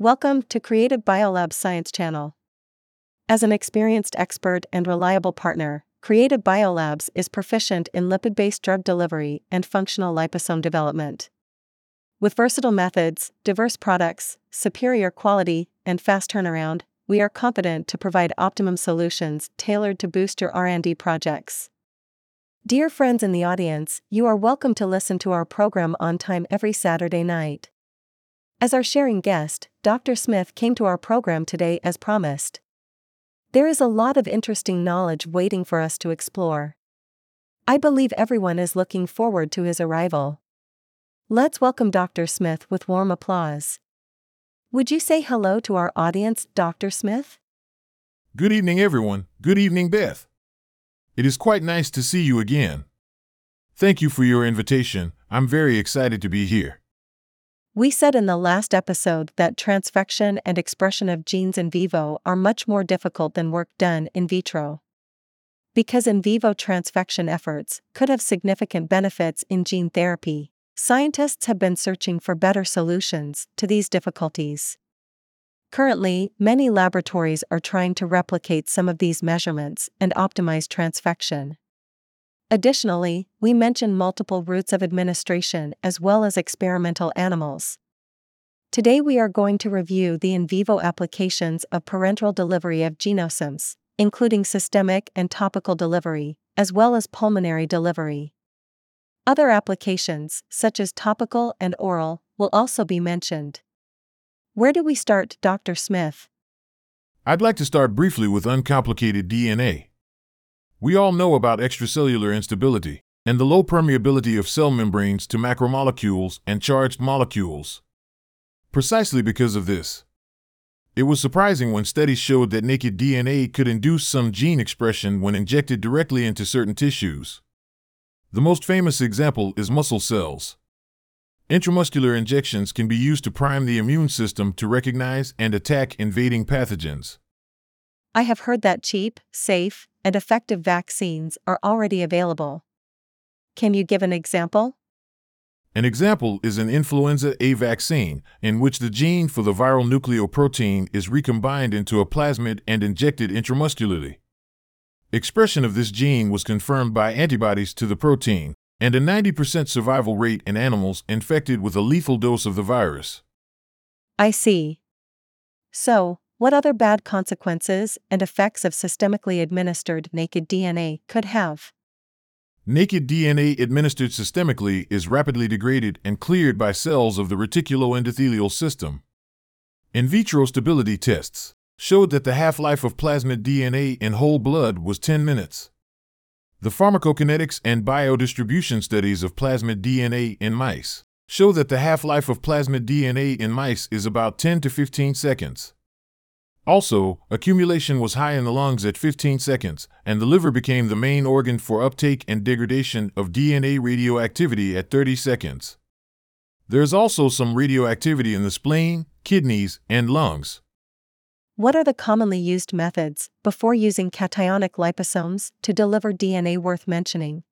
Welcome to Creative Biolab's Science Channel. As an experienced expert and reliable partner, Creative Biolabs is proficient in lipid based drug delivery and functional liposome development. With versatile methods, diverse products, superior quality, and fast turnaround, we are confident to provide optimum solutions tailored to boost your R&D projects. Dear friends in the audience, you are welcome to listen to our program on time every Saturday night. As our sharing guest, Dr. Smith came to our program today as promised. There is a lot of interesting knowledge waiting for us to explore. I believe everyone is looking forward to his arrival. Let's welcome Dr. Smith with warm applause. Would you say hello to our audience, Dr. Smith? Good evening, everyone. Good evening, Beth. It is quite nice to see you again. Thank you for your invitation. I'm very excited to be here. We said in the last episode that transfection and expression of genes in vivo are much more difficult than work done in vitro. Because in vivo transfection efforts could have significant benefits in gene therapy, scientists have been searching for better solutions to these difficulties. Currently, many laboratories are trying to replicate some of these measurements and optimize transfection. Additionally, we mention multiple routes of administration as well as experimental animals. Today we are going to review the in vivo applications of parenteral delivery of genosomes, including systemic and topical delivery, as well as pulmonary delivery. Other applications, such as topical and oral, will also be mentioned. Where do we start, Dr. Smith? I'd like to start briefly with uncomplicated DNA. We all know about extracellular instability and the low permeability of cell membranes to macromolecules and charged molecules. Precisely because of this, it was surprising when studies showed that naked DNA could induce some gene expression when injected directly into certain tissues. The most famous example is muscle cells. Intramuscular injections can be used to prime the immune system to recognize and attack invading pathogens. I have heard that cheap, safe, and effective vaccines are already available. Can you give an example? An example is an influenza A vaccine, in which the gene for the viral nucleoprotein is recombined into a plasmid and injected intramuscularly. Expression of this gene was confirmed by antibodies to the protein, and a 90% survival rate in animals infected with a lethal dose of the virus. I see. So, what other bad consequences and effects of systemically administered naked DNA could have? Naked DNA administered systemically is rapidly degraded and cleared by cells of the reticuloendothelial system. In vitro stability tests showed that the half life of plasmid DNA in whole blood was 10 minutes. The pharmacokinetics and biodistribution studies of plasmid DNA in mice show that the half life of plasmid DNA in mice is about 10 to 15 seconds. Also, accumulation was high in the lungs at 15 seconds, and the liver became the main organ for uptake and degradation of DNA radioactivity at 30 seconds. There is also some radioactivity in the spleen, kidneys, and lungs. What are the commonly used methods before using cationic liposomes to deliver DNA worth mentioning?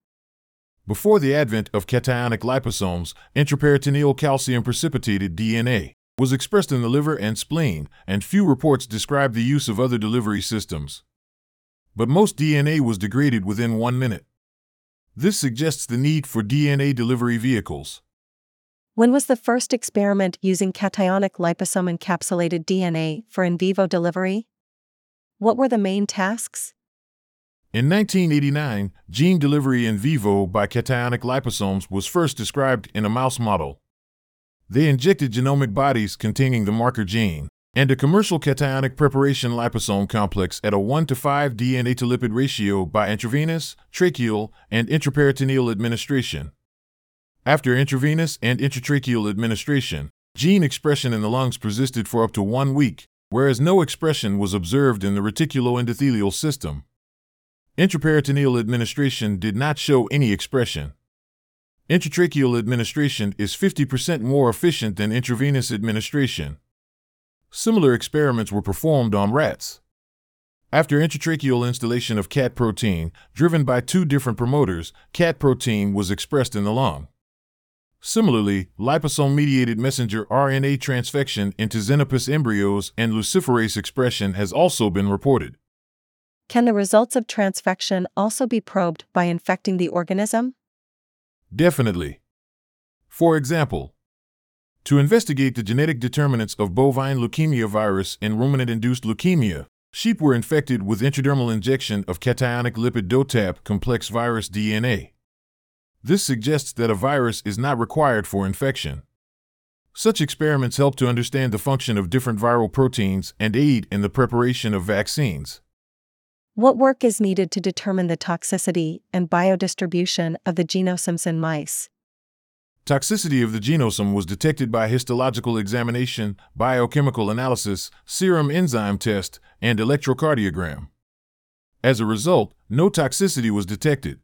Before the advent of cationic liposomes, intraperitoneal calcium precipitated DNA was expressed in the liver and spleen, and few reports describe the use of other delivery systems. But most DNA was degraded within one minute. This suggests the need for DNA delivery vehicles. When was the first experiment using cationic liposome encapsulated DNA for in vivo delivery? What were the main tasks? In 1989, gene delivery in vivo by cationic liposomes was first described in a mouse model. They injected genomic bodies containing the marker gene and a commercial cationic preparation liposome complex at a 1 to 5 DNA to lipid ratio by intravenous, tracheal, and intraperitoneal administration. After intravenous and intratracheal administration, gene expression in the lungs persisted for up to one week, whereas no expression was observed in the reticuloendothelial system. Intraperitoneal administration did not show any expression. Intratracheal administration is 50% more efficient than intravenous administration. Similar experiments were performed on rats. After intratracheal instillation of CAT protein, driven by two different promoters, CAT protein was expressed in the lung. Similarly, liposome mediated messenger RNA transfection into Xenopus embryos and luciferase expression has also been reported. Can the results of transfection also be probed by infecting the organism? Definitely. For example, to investigate the genetic determinants of bovine leukemia virus in ruminant induced leukemia, sheep were infected with intradermal injection of cationic lipid DOTAP complex virus DNA. This suggests that a virus is not required for infection. Such experiments help to understand the function of different viral proteins and aid in the preparation of vaccines. What work is needed to determine the toxicity and biodistribution of the genosomes in mice? Toxicity of the genosome was detected by histological examination, biochemical analysis, serum enzyme test, and electrocardiogram. As a result, no toxicity was detected.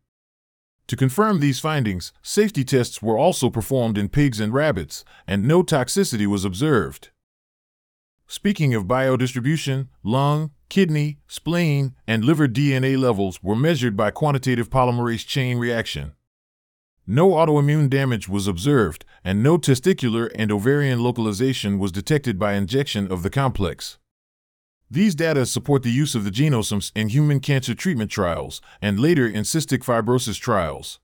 To confirm these findings, safety tests were also performed in pigs and rabbits, and no toxicity was observed. Speaking of biodistribution, lung, kidney, spleen, and liver DNA levels were measured by quantitative polymerase chain reaction. No autoimmune damage was observed, and no testicular and ovarian localization was detected by injection of the complex. These data support the use of the genosomes in human cancer treatment trials and later in cystic fibrosis trials.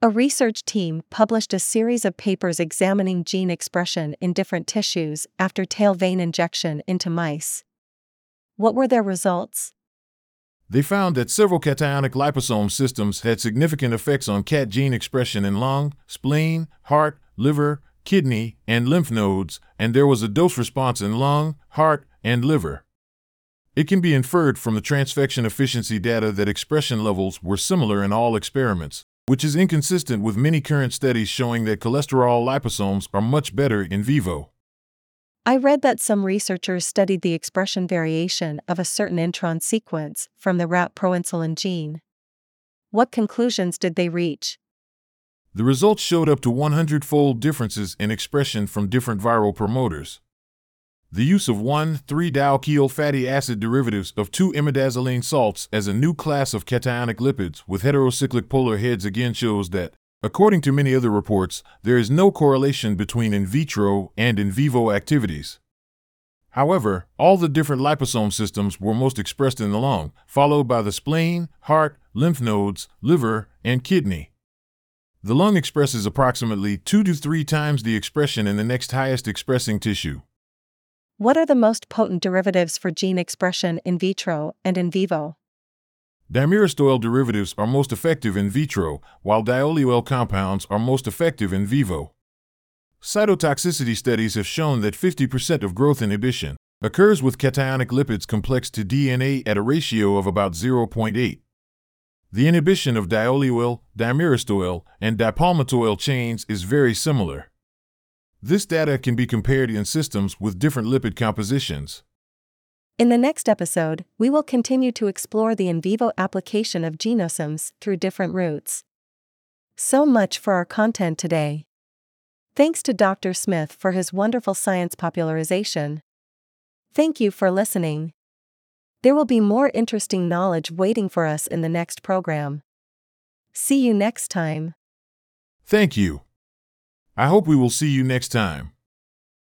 A research team published a series of papers examining gene expression in different tissues after tail vein injection into mice. What were their results? They found that several cationic liposome systems had significant effects on cat gene expression in lung, spleen, heart, liver, kidney, and lymph nodes, and there was a dose response in lung, heart, and liver. It can be inferred from the transfection efficiency data that expression levels were similar in all experiments, which is inconsistent with many current studies showing that cholesterol liposomes are much better in vivo. I read that some researchers studied the expression variation of a certain intron sequence from the rat proinsulin gene. What conclusions did they reach? The results showed up to 100 fold differences in expression from different viral promoters. The use of 1, 3 dialkyl fatty acid derivatives of 2-imidazoline salts as a new class of cationic lipids with heterocyclic polar heads again shows that, according to many other reports, there is no correlation between in vitro and in vivo activities. However, all the different liposome systems were most expressed in the lung, followed by the spleen, heart, lymph nodes, liver, and kidney. The lung expresses approximately 2 to 3 times the expression in the next highest expressing tissue. What are the most potent derivatives for gene expression in vitro and in vivo? Dimyristoyl derivatives are most effective in vitro, while diolulyl compounds are most effective in vivo. Cytotoxicity studies have shown that 50% of growth inhibition occurs with cationic lipids complex to DNA at a ratio of about 0.8. The inhibition of diolulyl, dimyristoyl, and dipalmitoyl chains is very similar. This data can be compared in systems with different lipid compositions. In the next episode, we will continue to explore the in vivo application of genosomes through different routes. So much for our content today. Thanks to Dr. Smith for his wonderful science popularization. Thank you for listening. There will be more interesting knowledge waiting for us in the next program. See you next time. Thank you. I hope we will see you next time.